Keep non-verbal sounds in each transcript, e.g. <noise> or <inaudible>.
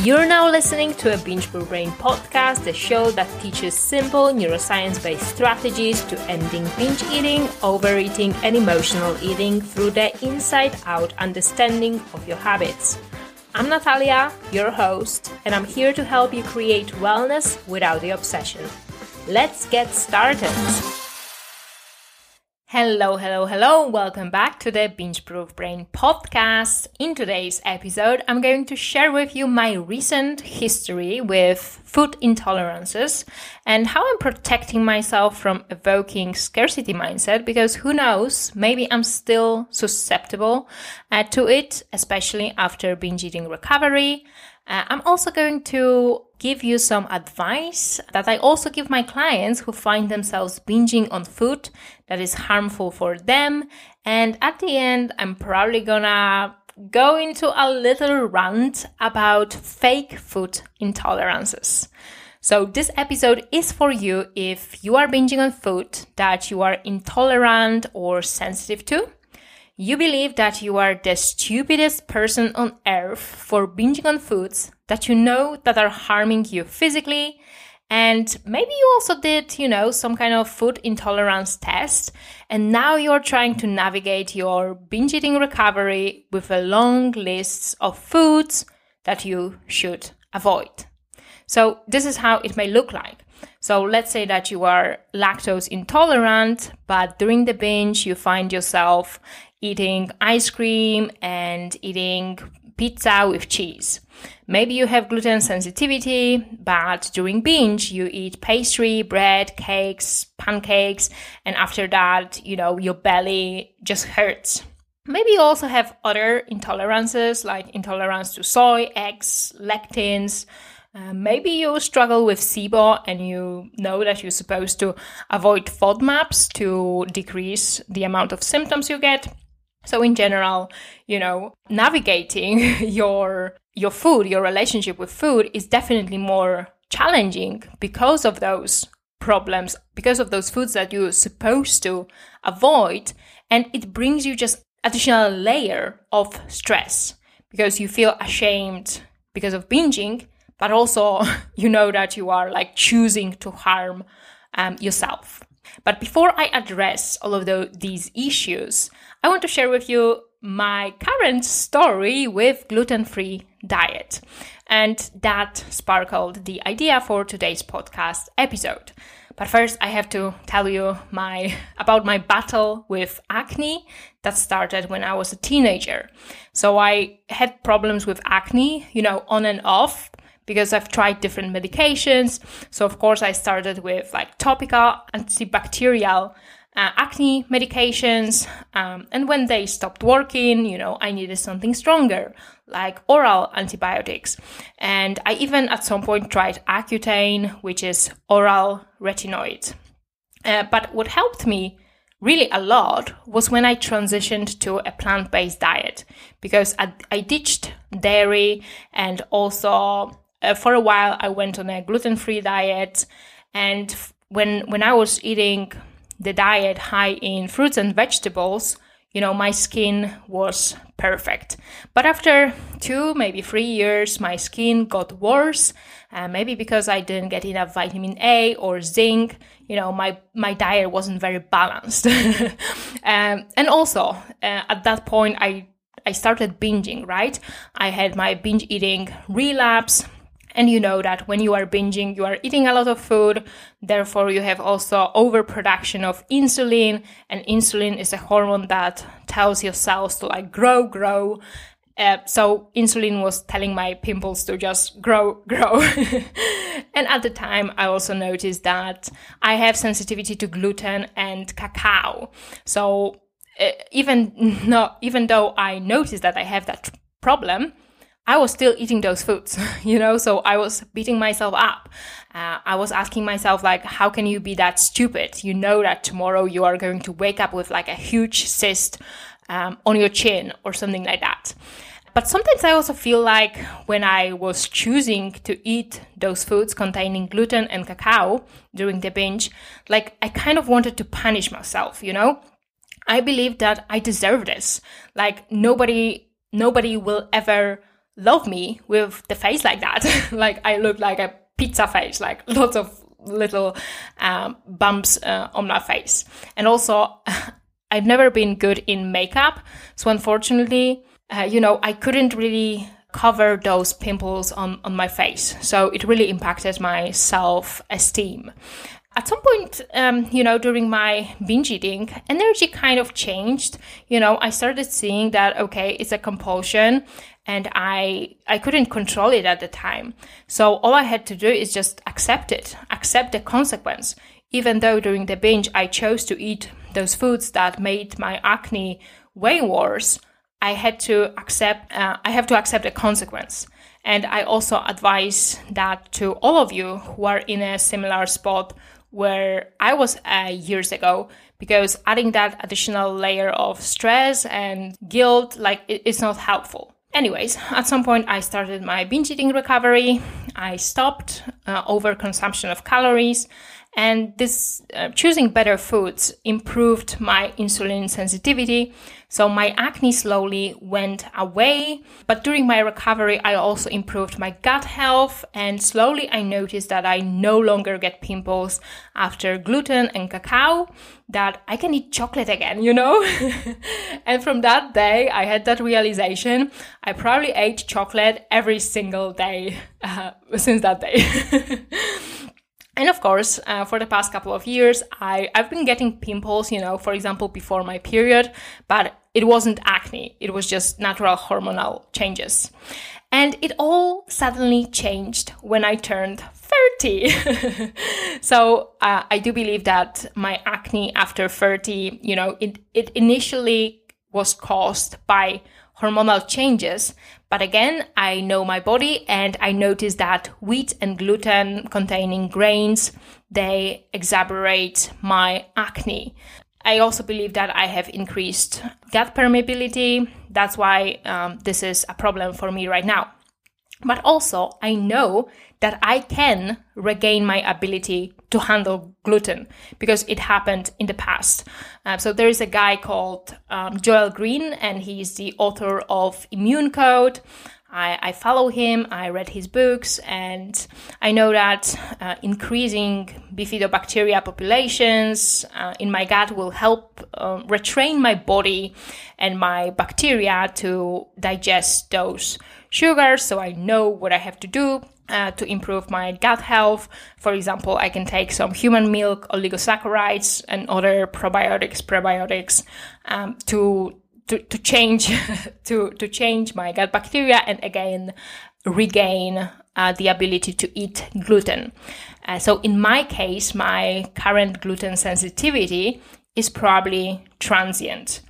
You're now listening to a Binge Proof Brain podcast, the show that teaches simple neuroscience based strategies to ending binge eating, overeating, and emotional eating through the inside out understanding of your habits. I'm Natalia, your host, and I'm here to help you create wellness without the obsession. Let's get started. Hello, hello, hello. Welcome back to the Binge Proof Brain podcast. In today's episode, I'm going to share with you my recent history with food intolerances and how I'm protecting myself from evoking scarcity mindset because who knows, maybe I'm still susceptible uh, to it, especially after binge eating recovery. Uh, I'm also going to give you some advice that I also give my clients who find themselves binging on food that is harmful for them. And at the end, I'm probably gonna go into a little rant about fake food intolerances. So this episode is for you if you are binging on food that you are intolerant or sensitive to. You believe that you are the stupidest person on earth for binging on foods that you know that are harming you physically. And maybe you also did, you know, some kind of food intolerance test. And now you're trying to navigate your binge eating recovery with a long list of foods that you should avoid. So this is how it may look like. So let's say that you are lactose intolerant, but during the binge you find yourself eating ice cream and eating pizza with cheese. Maybe you have gluten sensitivity, but during binge you eat pastry, bread, cakes, pancakes, and after that, you know, your belly just hurts. Maybe you also have other intolerances like intolerance to soy, eggs, lectins. Uh, maybe you struggle with SIBO and you know that you're supposed to avoid FODMAPs to decrease the amount of symptoms you get. So in general, you know, navigating <laughs> your your food, your relationship with food is definitely more challenging because of those problems, because of those foods that you're supposed to avoid, and it brings you just additional layer of stress because you feel ashamed because of binging, but also <laughs> you know that you are like choosing to harm um, yourself. But before I address all of the, these issues, I want to share with you my current story with gluten free diet. And that sparkled the idea for today's podcast episode. But first I have to tell you my about my battle with acne that started when I was a teenager. So I had problems with acne, you know, on and off because I've tried different medications. So of course I started with like topical antibacterial uh, acne medications. Um, and when they stopped working, you know, I needed something stronger, like oral antibiotics. And I even at some point tried Accutane, which is oral retinoid. Uh, but what helped me really a lot was when I transitioned to a plant based diet because I, I ditched dairy and also uh, for a while I went on a gluten free diet. And when, when I was eating the diet high in fruits and vegetables, you know, my skin was perfect. But after two, maybe three years, my skin got worse. Uh, maybe because I didn't get enough vitamin A or zinc. You know, my, my diet wasn't very balanced. <laughs> um, and also, uh, at that point, I, I started binging, right? I had my binge eating relapse. And you know that when you are binging, you are eating a lot of food. Therefore, you have also overproduction of insulin. And insulin is a hormone that tells your cells to like grow, grow. Uh, so insulin was telling my pimples to just grow, <laughs> grow. and at the time, I also noticed that I have sensitivity to gluten and cacao. So uh, even <laughs> not, even though I noticed that I have that problem, I was still eating those foods, <laughs> you know, so I was beating myself up. Uh, I was asking myself, like, how can you be that stupid? You know that tomorrow you are going to wake up with like a huge cyst um, on your chin or something like that. But sometimes I also feel like when I was choosing to eat those foods containing gluten and cacao during the binge, like I kind of wanted to punish myself, you know? I believe that I deserve this. Like nobody, nobody will ever love me with the face like that. <laughs> like I look like a pizza face, like lots of little um, bumps uh, on my face. And also, <laughs> I've never been good in makeup. So unfortunately, uh, you know, I couldn't really cover those pimples on, on my face. So it really impacted my self esteem. At some point, um, you know, during my binge eating, energy kind of changed. You know, I started seeing that, okay, it's a compulsion and I, I couldn't control it at the time. So all I had to do is just accept it, accept the consequence. Even though during the binge I chose to eat those foods that made my acne way worse, I had to accept, uh, I have to accept the consequence. And I also advise that to all of you who are in a similar spot where I was uh, years ago, because adding that additional layer of stress and guilt, like it, it's not helpful. Anyways, at some point I started my binge eating recovery. I stopped uh, overconsumption of calories and this uh, choosing better foods improved my insulin sensitivity. So my acne slowly went away. But during my recovery i also improved my gut health. And slowly i noticed that i no longer get pimples after gluten and cacao that i can eat chocolate again you know? <laughs> And from that day i had that realization. I probably ate chocolate every single day uh, <laughs> since that day <laughs> And of course, uh, for the past couple of years, I, I've been getting pimples, you know, for example, before my period, but it wasn't acne. It was just natural hormonal changes. And it all suddenly changed when I turned 30. <laughs> so uh, I do believe that my acne after 30, you know, it, it initially was caused by hormonal changes. But again, I know my body and I notice that wheat and gluten containing grains, they exacerbate my acne. I also believe that I have increased gut permeability. That's why um, this is a problem for me right now. But also, I know that I can regain my ability to handle gluten because it happened in the past. Uh, so there is a guy called um, Joel Greene, and he's the author of Immune Code. I, I, follow him, I read his books, and I know that uh, increasing bifidobacteria populations uh, in my gut will help uh, retrain my body and my bacteria to digest those sugars. So I know what I have to do uh, to improve my gut health. For example, I can take some human milk, oligosaccharides, and other probiotics, prebiotics um, to, to to change <laughs> to to change my gut bacteria and again regain uh, the ability to eat gluten. Uh, so in my case, my current gluten sensitivity is probably transient.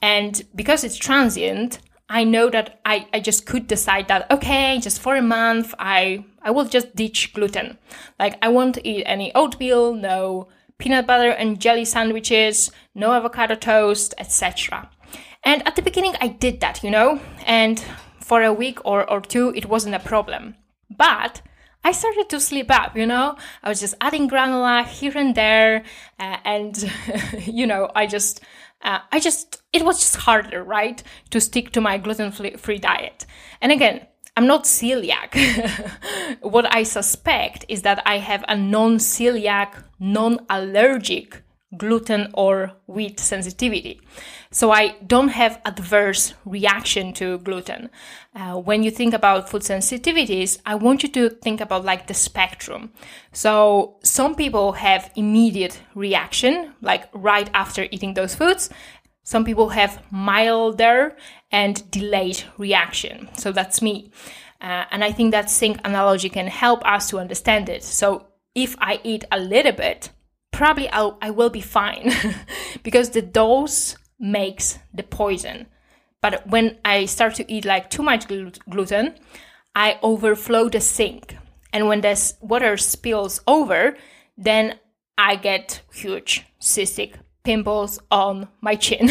And because it's transient, I know that I, I just could decide that, okay, just for a month, I, I will just ditch gluten. Like, I won't eat any oatmeal, no peanut butter and jelly sandwiches, no avocado toast, etc. And at the beginning, I did that, you know, and for a week or, or two, it wasn't a problem. But I started to slip up, you know. I was just adding granola here and there, uh, and <laughs> you know, I just uh, I just, it was just harder, right, to stick to my gluten free diet. And again, I'm not celiac. <laughs> what I suspect is that I have a non celiac, non allergic gluten or wheat sensitivity. So I don't have adverse reaction to gluten. Uh, when you think about food sensitivities, I want you to think about like the spectrum. So some people have immediate reaction, like right after eating those foods. Some people have milder and delayed reaction. So that's me. Uh, and I think that sink analogy can help us to understand it. So if I eat a little bit, probably I'll, I will be fine <laughs> because the dose makes the poison. But when I start to eat like too much gluten, I overflow the sink. And when this water spills over, then I get huge cystic pimples on my chin.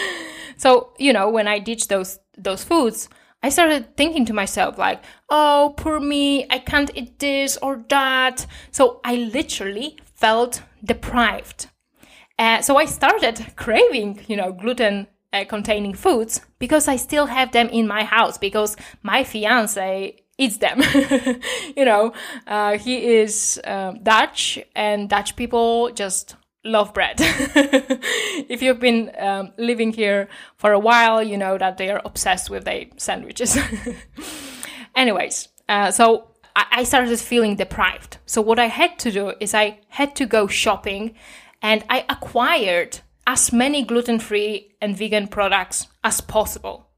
<laughs> so, you know, when I ditched those those foods, I started thinking to myself like, "Oh, poor me, I can't eat this or that." So, I literally felt deprived. Uh, so I started craving, you know, gluten uh, containing foods because I still have them in my house because my fiance eats them. <laughs> you know, uh, he is uh, Dutch and Dutch people just love bread. <laughs> if you've been um, living here for a while, you know that they are obsessed with their sandwiches. <laughs> Anyways, uh, so I-, I started feeling deprived. So what I had to do is I had to go shopping and I acquired as many gluten free and vegan products as possible.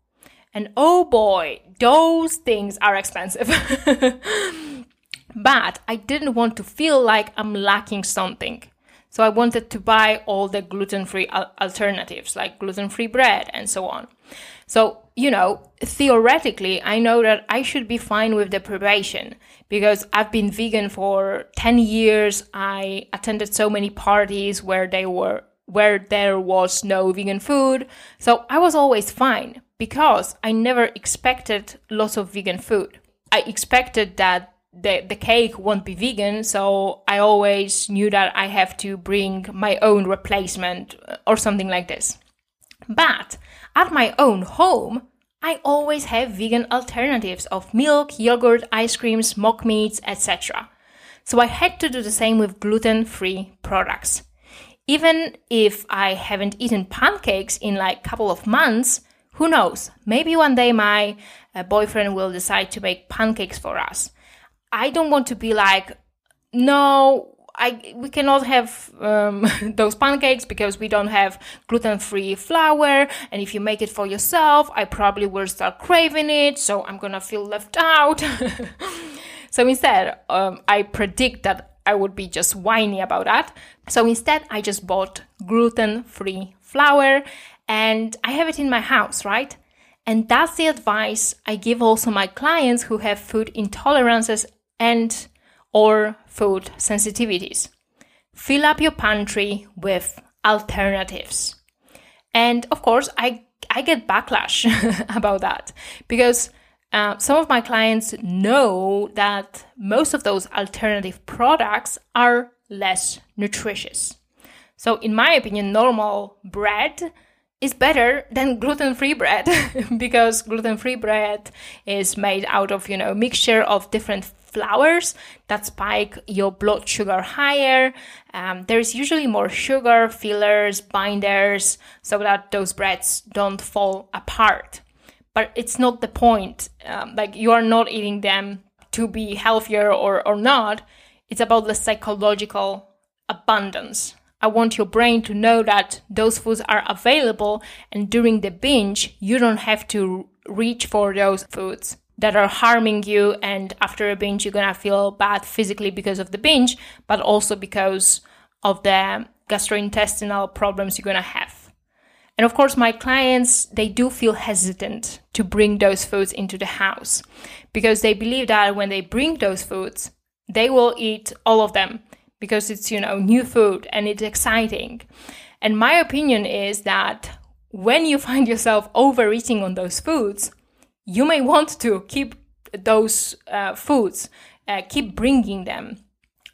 And oh boy, those things are expensive. <laughs> but I didn't want to feel like I'm lacking something. So I wanted to buy all the gluten free al- alternatives like gluten free bread and so on. So, you know, theoretically, I know that I should be fine with deprivation because I've been vegan for 10 years. I attended so many parties where they were where there was no vegan food. So I was always fine because I never expected lots of vegan food. I expected that the, the cake won't be vegan, so I always knew that I have to bring my own replacement uh, or something like this. But at my own home, I always have vegan alternatives of milk, yogurt, ice creams, mock meats, etc. So I had to do the same with gluten free products. Even if I haven't eaten pancakes in like a couple of months, who knows? Maybe one day my uh, boyfriend will decide to make pancakes for us. I don't want to be like, no, I we cannot have um, <laughs> those pancakes because we don't have gluten-free flour, and if you make it for yourself, I probably will start craving it, so I'm gonna feel left out. <laughs> so instead, um, I predict that I would be just whiny about that. So instead, I just bought gluten-free flour, and I have it in my house, right? And that's the advice I give also my clients who have food intolerances and or food sensitivities. Fill up your pantry with alternatives. And of course, I, I get backlash <laughs> about that because uh, some of my clients know that most of those alternative products are less nutritious. So, in my opinion, normal bread is better than gluten-free bread <laughs> because gluten-free bread is made out of you know mixture of different flours that spike your blood sugar higher. Um, there's usually more sugar, fillers, binders, so that those breads don't fall apart. But it's not the point. Um, like you are not eating them to be healthier or, or not. It's about the psychological abundance. I want your brain to know that those foods are available, and during the binge, you don't have to reach for those foods that are harming you and after a binge you're gonna feel bad physically because of the binge but also because of the gastrointestinal problems you're gonna have. And of course my clients they do feel hesitant to bring those foods into the house because they believe that when they bring those foods they will eat all of them because it's you know new food and it's exciting and my opinion is that when you <laughs> find yourself overeating on those foods you may want to keep those uh, foods, uh, keep bringing them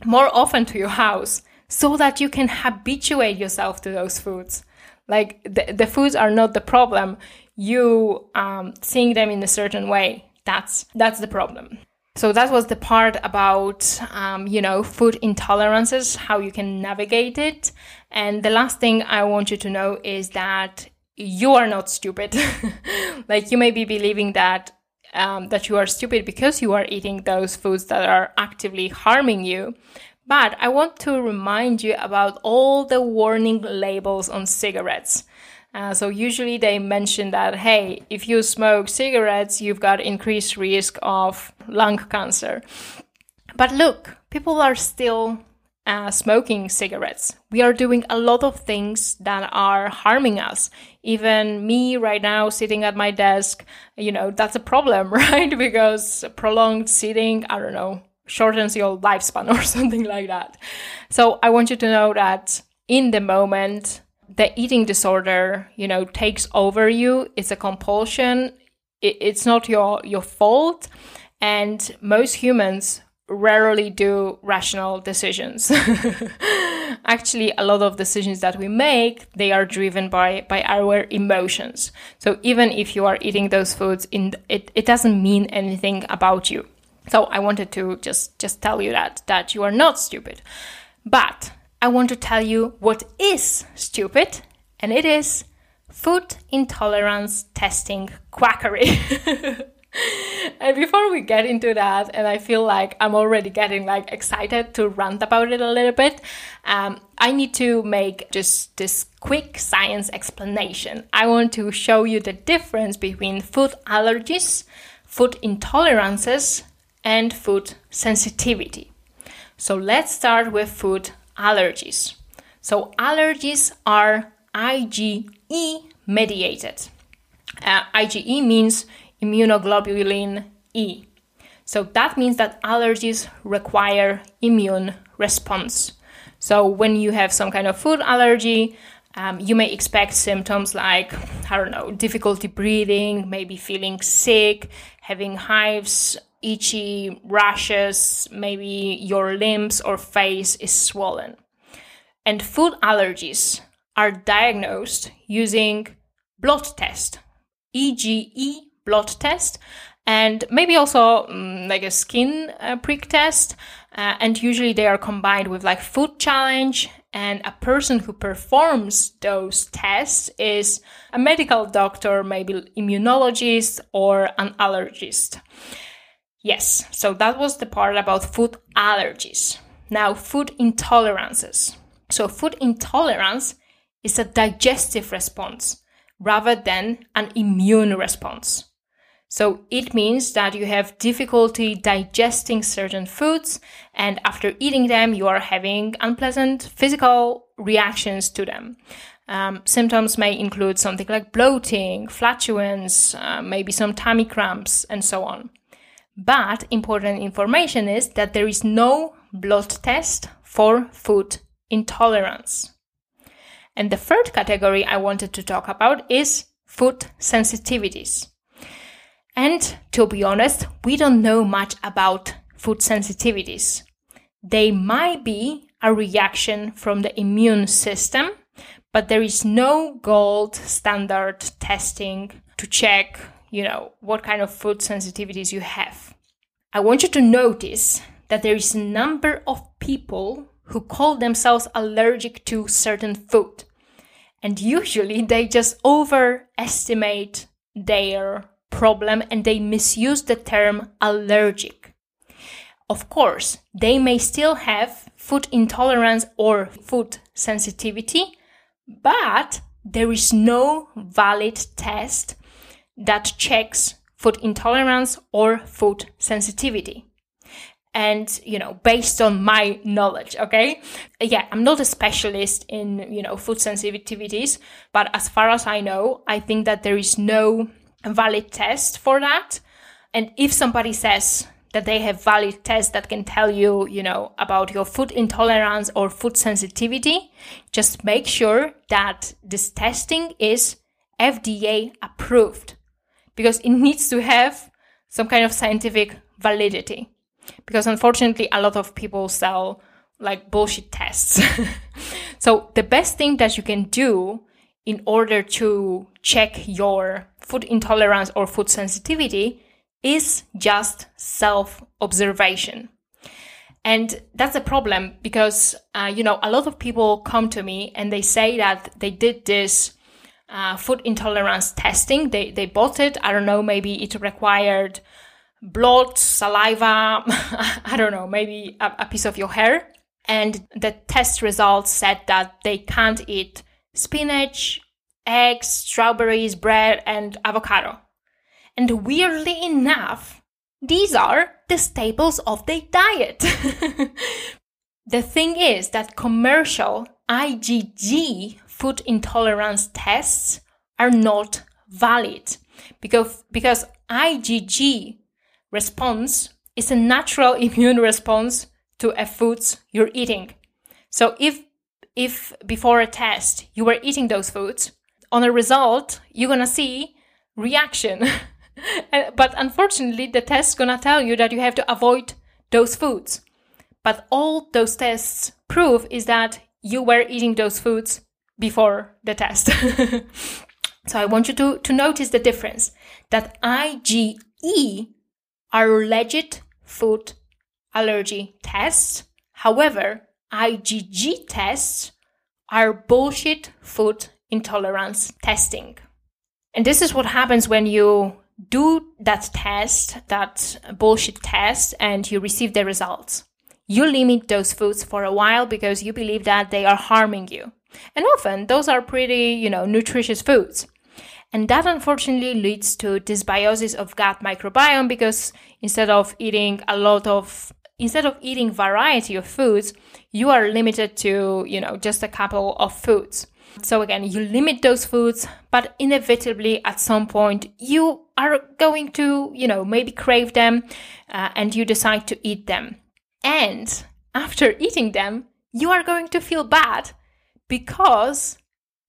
more often to your house so that you can habituate yourself to those foods. Like the, the foods are not the problem. You um, seeing them in a certain way, that's that's the problem. So that was the part about um, you know food intolerances, how you can navigate it. And the last thing I want you to know is that you are not stupid. <laughs> like you may be believing that um, that you are stupid because you are eating those foods that are actively harming you. But I want to remind you about all the warning labels on cigarettes. Uh, so usually they mention that hey, if you smoke cigarettes, you've got increased risk of lung cancer. But look, people are still uh, smoking cigarettes. We are doing a lot of things that are harming us. Even me right now sitting at my desk, you know, that's a problem, <laughs> right? because prolonged sitting, I don't know, shortens your lifespan <laughs> or something like that. So I want you to know that in the moment, the eating disorder, you know, takes over you. It's a compulsion. It's not your, your fault. And most humans rarely do rational decisions. <laughs> actually a lot of decisions that we make they are driven by by our emotions so even if you are eating those foods in it, it doesn't mean anything about you so i wanted to just just tell you that that you are not stupid but i want to tell you what is stupid and it is food intolerance testing quackery <laughs> and before we get into that, and I feel like I'm already getting like excited to rant about it a little bit, um, I need to make just this quick science explanation. I want to show you the difference between food allergies, food intolerances, and food sensitivity. So let's start with food allergies. So allergies are IgE mediated. Uh, IgE means immunoglobulin E. So that means that allergies require immune response. So when you have some kind of food allergy, um, you may expect symptoms like, I don't know, difficulty breathing, maybe feeling sick, having hives, itchy rashes, maybe your limbs or face is swollen. And food allergies are diagnosed using blood test, IgE blood test and maybe also um, like a skin uh, prick test uh, and usually they are combined with like food challenge and a person who performs those tests is a medical doctor maybe immunologist or an allergist yes so that was the part about food allergies now food intolerances so food intolerance is a digestive response rather than an immune response so it means that you have difficulty digesting certain foods, and after eating them, you are having unpleasant physical reactions to them. Um, symptoms may include something like bloating, flatulence, uh, maybe some tummy cramps, and so on. But important information is that there is no blood test for food intolerance. And the third category I wanted to talk about is food sensitivities. And to be honest, we don't know much about food sensitivities. They might be a reaction from the immune system, but there is no gold standard testing to check, you know, what kind of food sensitivities you have. I want you to notice that there is a number of people who call themselves allergic to certain food. And usually they just overestimate their problem and they misuse the term allergic. Of course, they may still have food intolerance or food sensitivity, but there is no valid test that checks food intolerance or food sensitivity. And, you know, based on my knowledge, okay? Yeah, I'm not a specialist in, you know, food sensitivities, but as far as I know, I think that there is no valid test for that. And if somebody says that they have valid tests that can tell you, you know, about your food intolerance or food sensitivity, just make sure that this testing is FDA approved because it needs to have some kind of scientific validity. Because unfortunately, a lot of people sell like bullshit tests. <laughs> so the best thing that you can do in order to check your food intolerance or food sensitivity is just self observation. And that's a problem because, uh, you know, a lot of people come to me and they say that they did this uh, food intolerance testing. They, they bought it. I don't know, maybe it required blood, saliva, <laughs> I don't know, maybe a, a piece of your hair. And the test results said that they can't eat spinach, eggs, strawberries, bread, and avocado. And weirdly enough, these are the staples of their diet. <laughs> the thing is that commercial IgG food intolerance tests are not valid because, because IgG response is a natural <laughs> immune response to a foods you're eating. So if if before a test you were eating those foods, on a result, you're gonna see reaction. <laughs> but unfortunately, the test's gonna tell you that you have to avoid those foods. But all those tests prove is that you were eating those foods before the test. <laughs> so I want you to, to notice the difference that IgE are legit food allergy tests. However, IgG tests are bullshit food intolerance testing. And this is what happens when you do that test, that bullshit test, and you receive the results. You limit those foods for a while because you believe that they are harming you. And often those are pretty, you know, nutritious foods. And that unfortunately leads to dysbiosis of gut microbiome because instead of eating a lot of instead of eating variety of foods, you are limited to, you know, just a couple of foods. So again, you limit those foods, but inevitably at some point you are going to, you know, maybe crave them uh, and you decide to eat them. And after eating them, you are going to feel bad because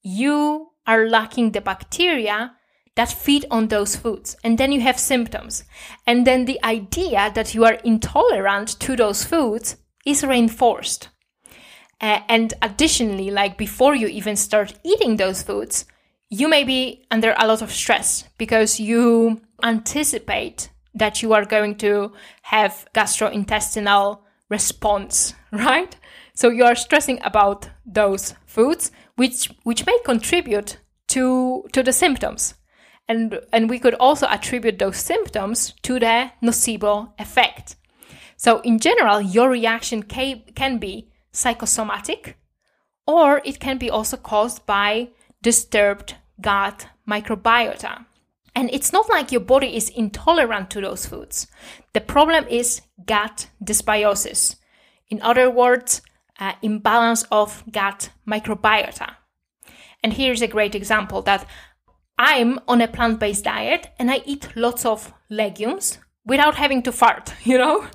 you are lacking the bacteria that feed on those foods. And then you have symptoms. And then the idea that you are intolerant to those foods is reinforced. Uh, and additionally, like before you even start eating those foods, you may be under a lot of stress because you anticipate that you are going to have gastrointestinal response, <laughs> right? So you are stressing about those foods, which which may contribute to to the symptoms. And and we could also attribute those symptoms to the nocebo effect. So in general, your reaction can, can be psychosomatic, or it can be also caused by disturbed gut microbiota. And it's not like your body is intolerant to those foods. The problem is gut dysbiosis. In other words, uh, imbalance of gut microbiota. And here's a great example that I'm on a plant based diet and I eat lots of legumes without having to fart, <laughs> you know?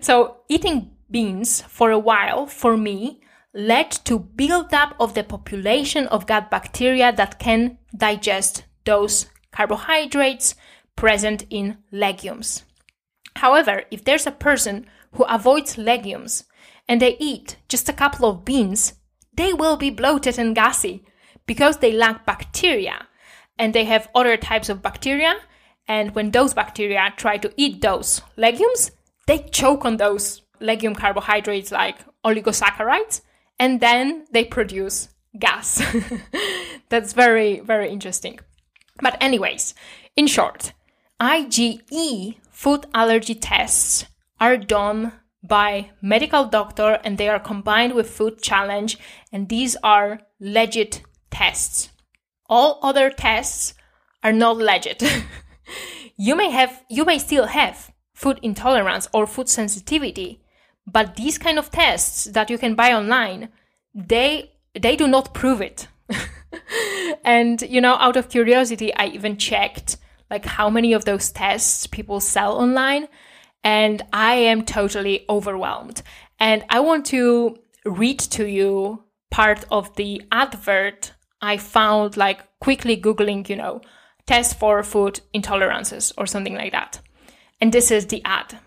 so eating beans for a while for me led to build up of the population of gut bacteria that can digest those carbohydrates present in legumes. However, if there's a person who avoids legumes and they eat just a couple of beans, they will be bloated and gassy because they lack bacteria and they have other types of bacteria. And when those bacteria try to eat those legumes, they choke on those legume carbohydrates like oligosaccharides, and then they produce gas. <laughs> That's very, very interesting. But, anyways, in short, IgE food allergy tests are done by medical doctor and they are combined with food challenge and these are legit tests. All other tests are not legit. <laughs> You may have you may still have food intolerance or food sensitivity but these kind of tests that you can buy online, they they do not prove it. <laughs> and you know, out of curiosity, I even checked like how many of those tests people sell online and I am totally overwhelmed. And I want to read to you part of the advert I found like quickly googling, you know, test for food intolerances or something like that. And this is the ad.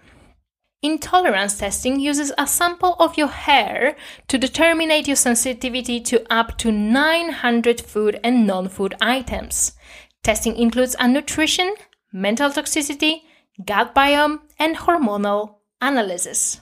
Intolerance testing uses a sample of your hair to determine your sensitivity to up to 900 food and non food items. Testing includes a nutrition, metal toxicity, gut biome, and hormonal analysis.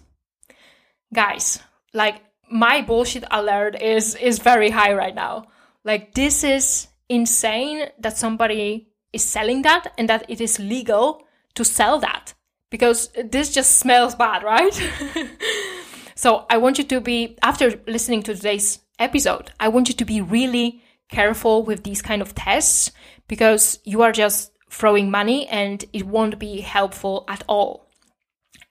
Guys, like my bullshit alert is is very high right now. Like this is insane that somebody is selling that and that it is legal to sell that because this just smells bad, right? <laughs> so I want you to be, after listening to today's episode, I want you to be really careful with these kind of tests because you are just throwing money and it won't be helpful at all.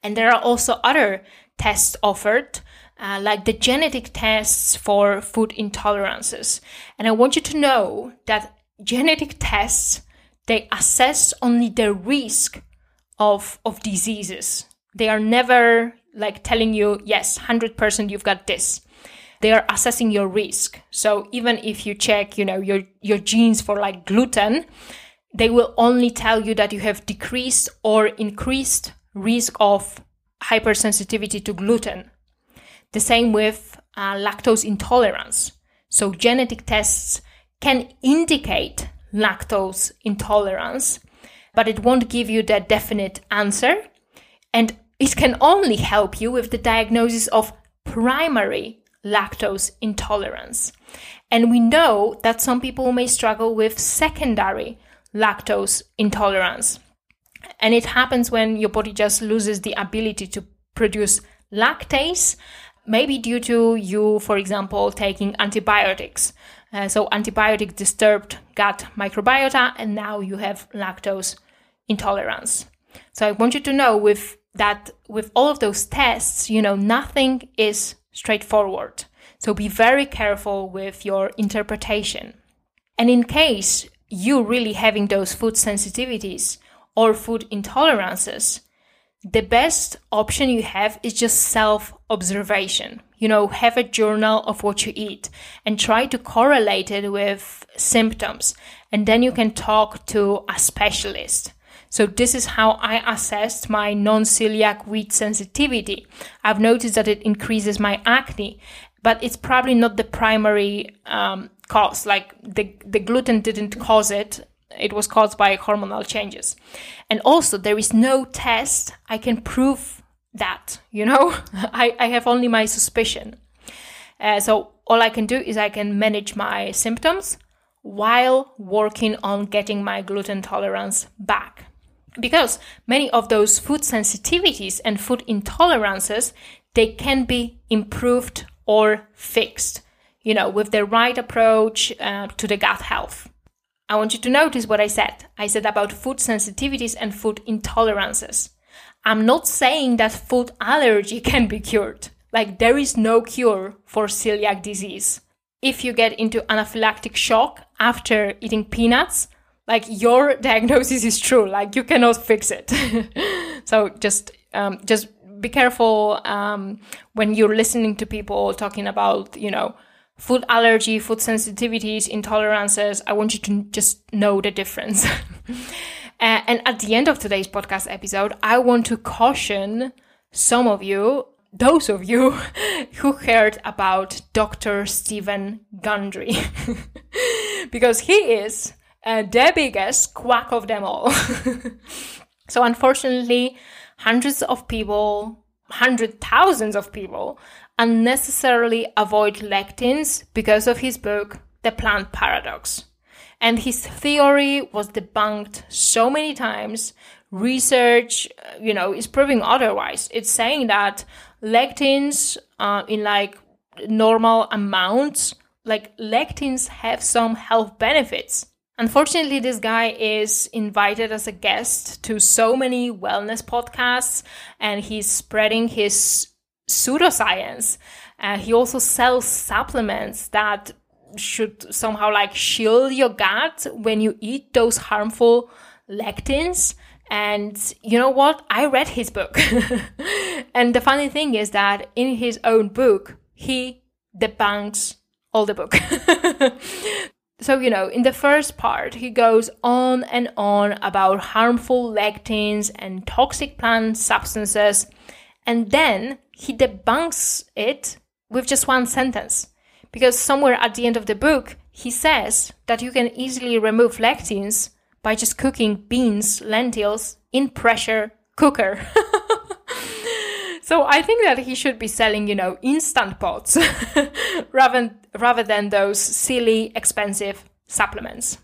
And there are also other tests offered, uh, like the genetic tests for food intolerances. And I want you to know that genetic tests, they assess only the risk of of diseases. They are never like telling you, yes, 100% you've got this. They are assessing your risk. So even if you check, you know, your your genes for like gluten, they will only tell you that you have decreased or increased risk of hypersensitivity to gluten. The same with uh, lactose intolerance. So genetic tests can indicate lactose intolerance, but it won't give you that definite answer. And it can only help you with the diagnosis of primary lactose intolerance. And we know that some people may struggle with secondary lactose intolerance. And it happens when your body just loses the ability to produce lactase, maybe due to you, for example, taking antibiotics. Uh, so, antibiotic disturbed gut microbiota, and now you have lactose intolerance. So, I want you to know with that, with all of those tests, you know, nothing is straightforward. So, be very careful with your interpretation. And in case you really having those food sensitivities or food intolerances, the best option you have is just self observation. You know, have a journal of what you eat and try to correlate it with symptoms. And then you can talk to a specialist. So this is how I assessed my non-celiac wheat sensitivity. I've noticed that it increases my acne, but it's probably not the primary um, cause. Like the, the gluten didn't cause it it was caused by hormonal changes. And also, there is no test I can prove that, you know? <laughs> I, I have only my suspicion. Uh, so, all I can do is I can manage my symptoms while working on getting my gluten tolerance back. Because many of those food sensitivities and food intolerances, they can be improved or fixed, you know, with the right approach uh, to the gut health. I want you to notice what I said. I said about food sensitivities and food intolerances. I'm not saying that food allergy <laughs> can be cured. Like, there is no cure for celiac disease. If you get into anaphylactic shock after eating peanuts, like your <laughs> diagnosis is true. Like, you cannot fix it. <laughs> so just, um, just be careful um, when you're listening to people talking about, you know, food allergy, food sensitivities, intolerances. I want you to just know the difference. <laughs> and at the end of today's podcast episode, I want to caution some of you, those of you <laughs> who heard about Dr. Steven Gundry, <laughs> because he is uh, the biggest quack of them all. so, unfortunately, hundreds of people, hundred thousands of people unnecessarily avoid lectins because of his book, The Plant Paradox. And his theory was debunked so many times. Research, you know, is proving otherwise. It's saying that lectins uh, in like normal amounts, like lectins have some health benefits. Unfortunately, this guy is invited as a guest to so many wellness podcasts and he's spreading his pseudoscience. Uh, he also sells supplements that should somehow like shield your gut when you eat those harmful lectins. And you know what? I read his book. <laughs> and the funny thing is that in his own book, he debunks all the book. <laughs> so, you know, in the first part, he goes on and on about harmful lectins and toxic plant substances. And then he debunks it with just one sentence. Because somewhere at the end of the book, he says that you can easily remove lectins by just cooking beans, lentils in pressure cooker. <laughs> so I think that he should be selling, you know, instant pots <laughs> rather, rather than those silly, expensive supplements.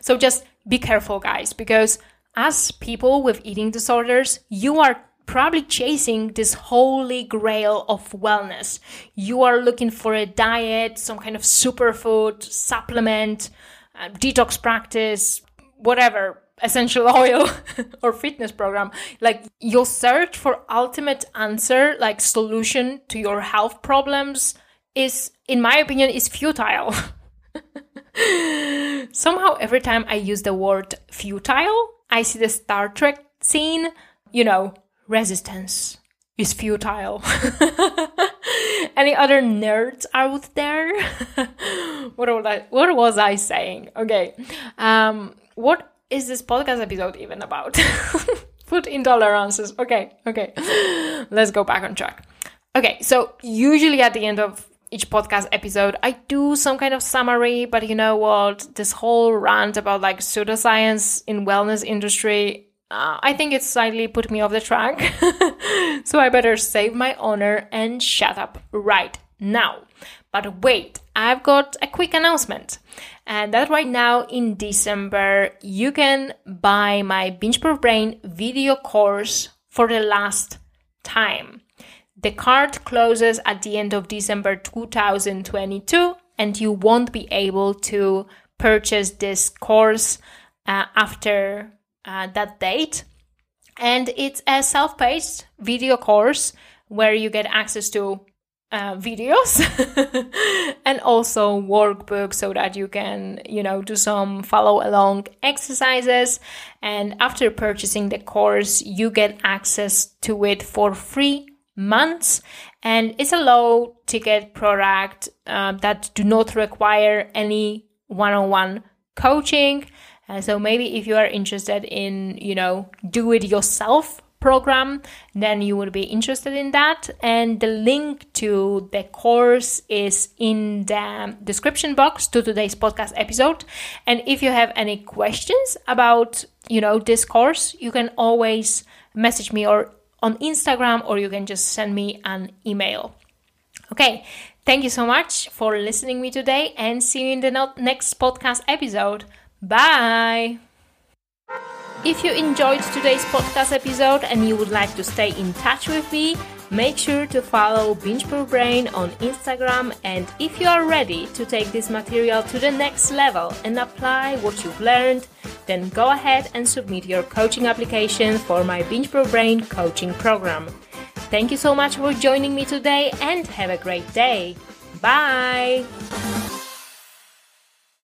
So just be careful, guys, because as people with eating disorders, you are probably chasing this holy grail of wellness. You are looking for a diet, some kind of superfood, supplement, uh, detox practice, whatever, essential <laughs> oil <laughs> or fitness program. Like your search for ultimate answer, like solution to your health problems is, in my opinion, is futile. <laughs> Somehow every time I use the word futile, I see the Star Trek scene, you know, resistance is futile. <laughs> Any other nerds out there? <laughs> what was I what was I saying? Okay. Um what is this podcast episode even about? <laughs> Food intolerances. Okay, okay. Let's go back on track. Okay, so usually at the end of each podcast episode, I do some kind of summary, but you know what? This whole rant about like pseudoscience in wellness industry, uh, I think it slightly put me off the track. <laughs> so I better save my honor and shut up right now. But wait, I've got a quick announcement. And that right now in December, you can buy my Binge Proof Brain video course for the last time. The card closes at the end of December 2022, and you won't be able to purchase this course uh, after uh, that date. And it's a self paced video course where you get access to uh, videos <laughs> and also workbook so that you can you know do some follow along exercises. And after purchasing the course you get access to it for free months. And it's a low ticket product uh, that do not require any one-on-one coaching uh, so maybe if you are interested in you know do it yourself program, then you would be interested in that. And the link to the course is in the description box to today's podcast episode. And if you have any questions about, you know, this course, you can always message me or on Instagram or you can just send me an email. Okay, thank you so much for listening me today and see you in the next podcast episode. Bye. If you enjoyed today's podcast episode and you would like to stay in touch with me, make sure to follow Binge Proof Brain on Instagram. And if you are ready to take this material to the next level and apply what you've learned, then go ahead and submit your coaching application for my Binge Proof Brain coaching program. Thank you so much for joining me today and have a great day. Bye!